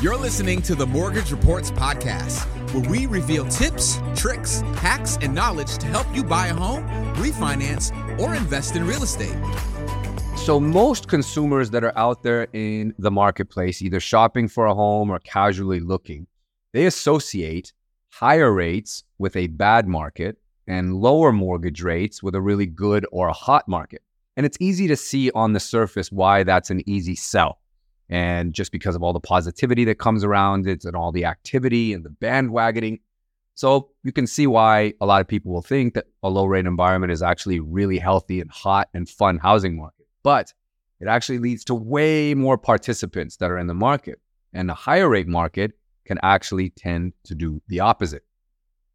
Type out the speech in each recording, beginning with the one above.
You're listening to the Mortgage Reports Podcast, where we reveal tips, tricks, hacks, and knowledge to help you buy a home, refinance, or invest in real estate. So, most consumers that are out there in the marketplace, either shopping for a home or casually looking, they associate higher rates with a bad market and lower mortgage rates with a really good or a hot market. And it's easy to see on the surface why that's an easy sell. And just because of all the positivity that comes around it and all the activity and the bandwagoning. So you can see why a lot of people will think that a low rate environment is actually really healthy and hot and fun housing market. But it actually leads to way more participants that are in the market. And the higher rate market can actually tend to do the opposite.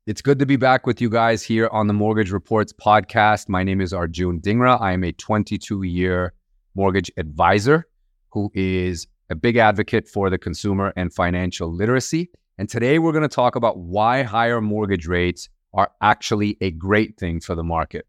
It's good to be back with you guys here on the Mortgage Reports podcast. My name is Arjun Dhingra. I am a 22 year mortgage advisor who is a big advocate for the consumer and financial literacy. And today we're going to talk about why higher mortgage rates are actually a great thing for the market.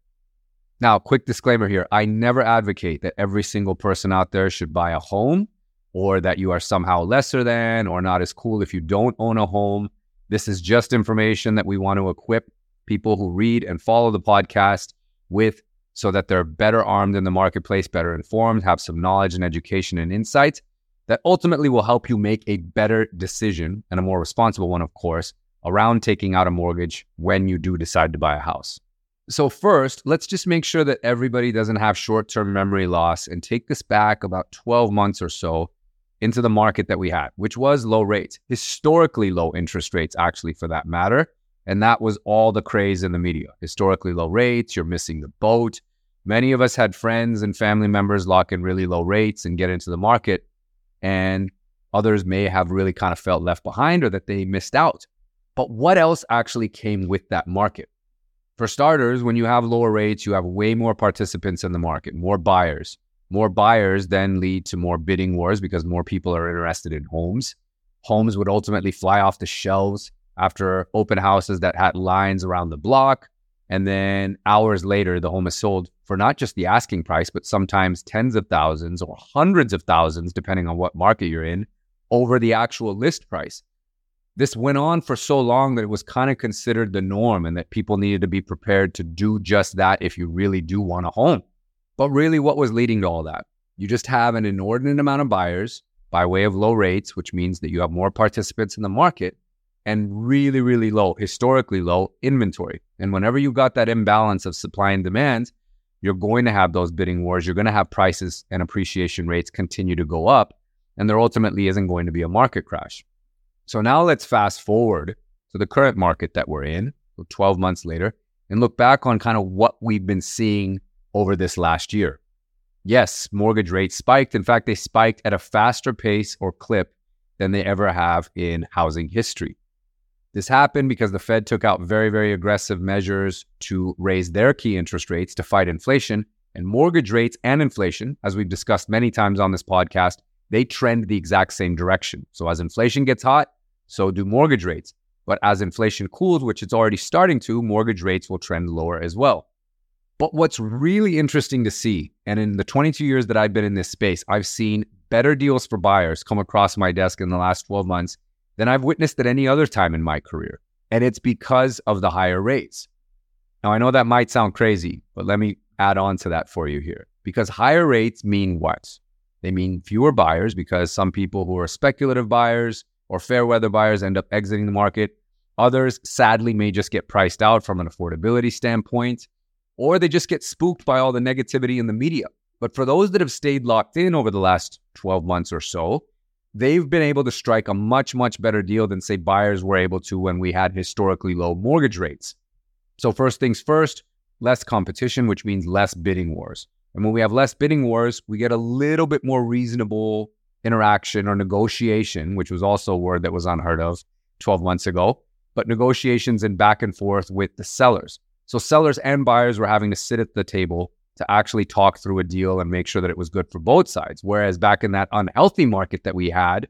Now, quick disclaimer here I never advocate that every single person out there should buy a home or that you are somehow lesser than or not as cool if you don't own a home. This is just information that we want to equip people who read and follow the podcast with so that they're better armed in the marketplace, better informed, have some knowledge and education and insight that ultimately will help you make a better decision and a more responsible one, of course, around taking out a mortgage when you do decide to buy a house. So, first, let's just make sure that everybody doesn't have short term memory loss and take this back about 12 months or so into the market that we had, which was low rates, historically low interest rates, actually, for that matter. And that was all the craze in the media. Historically low rates, you're missing the boat. Many of us had friends and family members lock in really low rates and get into the market. And others may have really kind of felt left behind or that they missed out. But what else actually came with that market? For starters, when you have lower rates, you have way more participants in the market, more buyers. More buyers then lead to more bidding wars because more people are interested in homes. Homes would ultimately fly off the shelves after open houses that had lines around the block. And then hours later, the home is sold for not just the asking price, but sometimes tens of thousands or hundreds of thousands, depending on what market you're in, over the actual list price. This went on for so long that it was kind of considered the norm and that people needed to be prepared to do just that if you really do want a home. But really, what was leading to all that? You just have an inordinate amount of buyers by way of low rates, which means that you have more participants in the market and really, really low, historically low inventory. And whenever you've got that imbalance of supply and demand, you're going to have those bidding wars. You're going to have prices and appreciation rates continue to go up, and there ultimately isn't going to be a market crash. So now let's fast forward to the current market that we're in, 12 months later, and look back on kind of what we've been seeing over this last year. Yes, mortgage rates spiked. In fact, they spiked at a faster pace or clip than they ever have in housing history. This happened because the Fed took out very, very aggressive measures to raise their key interest rates to fight inflation. And mortgage rates and inflation, as we've discussed many times on this podcast, they trend the exact same direction. So as inflation gets hot, so do mortgage rates. But as inflation cools, which it's already starting to, mortgage rates will trend lower as well. But what's really interesting to see, and in the 22 years that I've been in this space, I've seen better deals for buyers come across my desk in the last 12 months than I've witnessed at any other time in my career. And it's because of the higher rates. Now, I know that might sound crazy, but let me add on to that for you here. Because higher rates mean what? They mean fewer buyers because some people who are speculative buyers or fair weather buyers end up exiting the market. Others, sadly, may just get priced out from an affordability standpoint or they just get spooked by all the negativity in the media. But for those that have stayed locked in over the last 12 months or so, they've been able to strike a much, much better deal than, say, buyers were able to when we had historically low mortgage rates. So, first things first, less competition, which means less bidding wars. And when we have less bidding wars, we get a little bit more reasonable interaction or negotiation, which was also a word that was unheard of 12 months ago, but negotiations and back and forth with the sellers. So sellers and buyers were having to sit at the table to actually talk through a deal and make sure that it was good for both sides. Whereas back in that unhealthy market that we had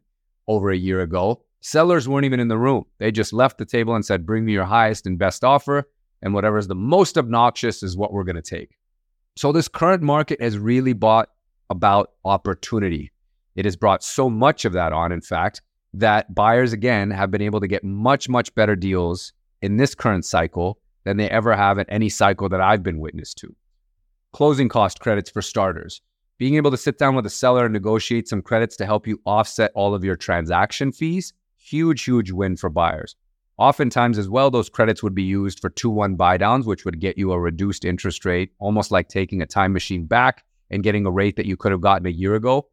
over a year ago, sellers weren't even in the room. They just left the table and said, Bring me your highest and best offer. And whatever is the most obnoxious is what we're going to take. So this current market has really brought about opportunity. It has brought so much of that on, in fact, that buyers, again, have been able to get much, much better deals in this current cycle than they ever have in any cycle that I've been witness to. Closing cost credits for starters. Being able to sit down with a seller and negotiate some credits to help you offset all of your transaction fees, huge, huge win for buyers. Oftentimes, as well, those credits would be used for 2 1 buy downs, which would get you a reduced interest rate, almost like taking a time machine back and getting a rate that you could have gotten a year ago,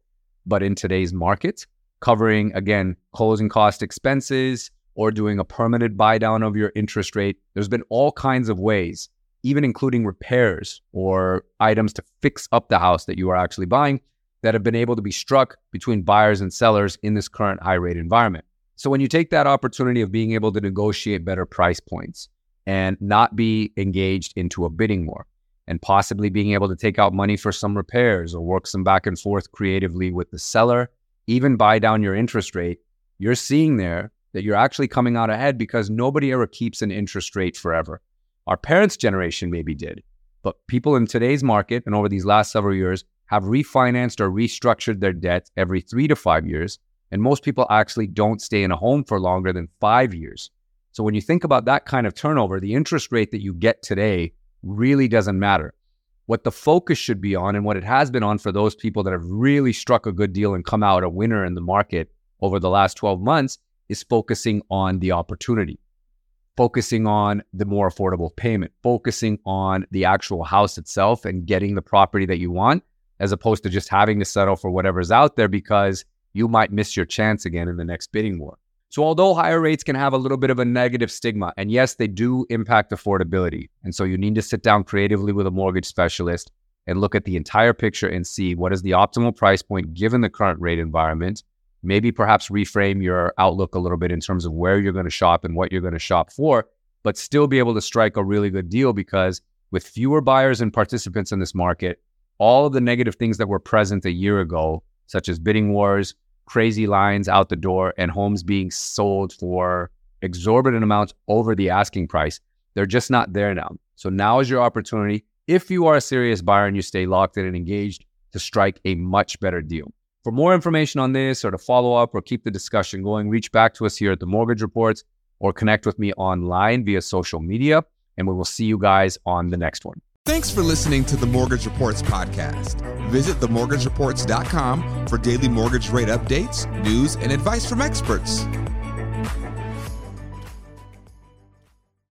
but in today's market, covering, again, closing cost expenses or doing a permanent buy down of your interest rate. There's been all kinds of ways, even including repairs or items to fix up the house that you are actually buying, that have been able to be struck between buyers and sellers in this current high rate environment. So when you take that opportunity of being able to negotiate better price points and not be engaged into a bidding war and possibly being able to take out money for some repairs or work some back and forth creatively with the seller, even buy down your interest rate, you're seeing there that you're actually coming out ahead because nobody ever keeps an interest rate forever. Our parents' generation maybe did, but people in today's market and over these last several years have refinanced or restructured their debt every three to five years and most people actually don't stay in a home for longer than five years. So when you think about that kind of turnover, the interest rate that you get today really doesn't matter. What the focus should be on and what it has been on for those people that have really struck a good deal and come out a winner in the market over the last 12 months is focusing on the opportunity, focusing on the more affordable payment, focusing on the actual house itself and getting the property that you want, as opposed to just having to settle for whatever's out there because you might miss your chance again in the next bidding war. So, although higher rates can have a little bit of a negative stigma, and yes, they do impact affordability. And so, you need to sit down creatively with a mortgage specialist and look at the entire picture and see what is the optimal price point given the current rate environment. Maybe perhaps reframe your outlook a little bit in terms of where you're going to shop and what you're going to shop for, but still be able to strike a really good deal because with fewer buyers and participants in this market, all of the negative things that were present a year ago, such as bidding wars, crazy lines out the door and homes being sold for exorbitant amounts over the asking price. They're just not there now. So now is your opportunity, if you are a serious buyer and you stay locked in and engaged, to strike a much better deal. For more information on this or to follow up or keep the discussion going, reach back to us here at the Mortgage Reports or connect with me online via social media. And we will see you guys on the next one. Thanks for listening to the Mortgage Reports podcast. Visit themortgagereports.com for daily mortgage rate updates, news, and advice from experts.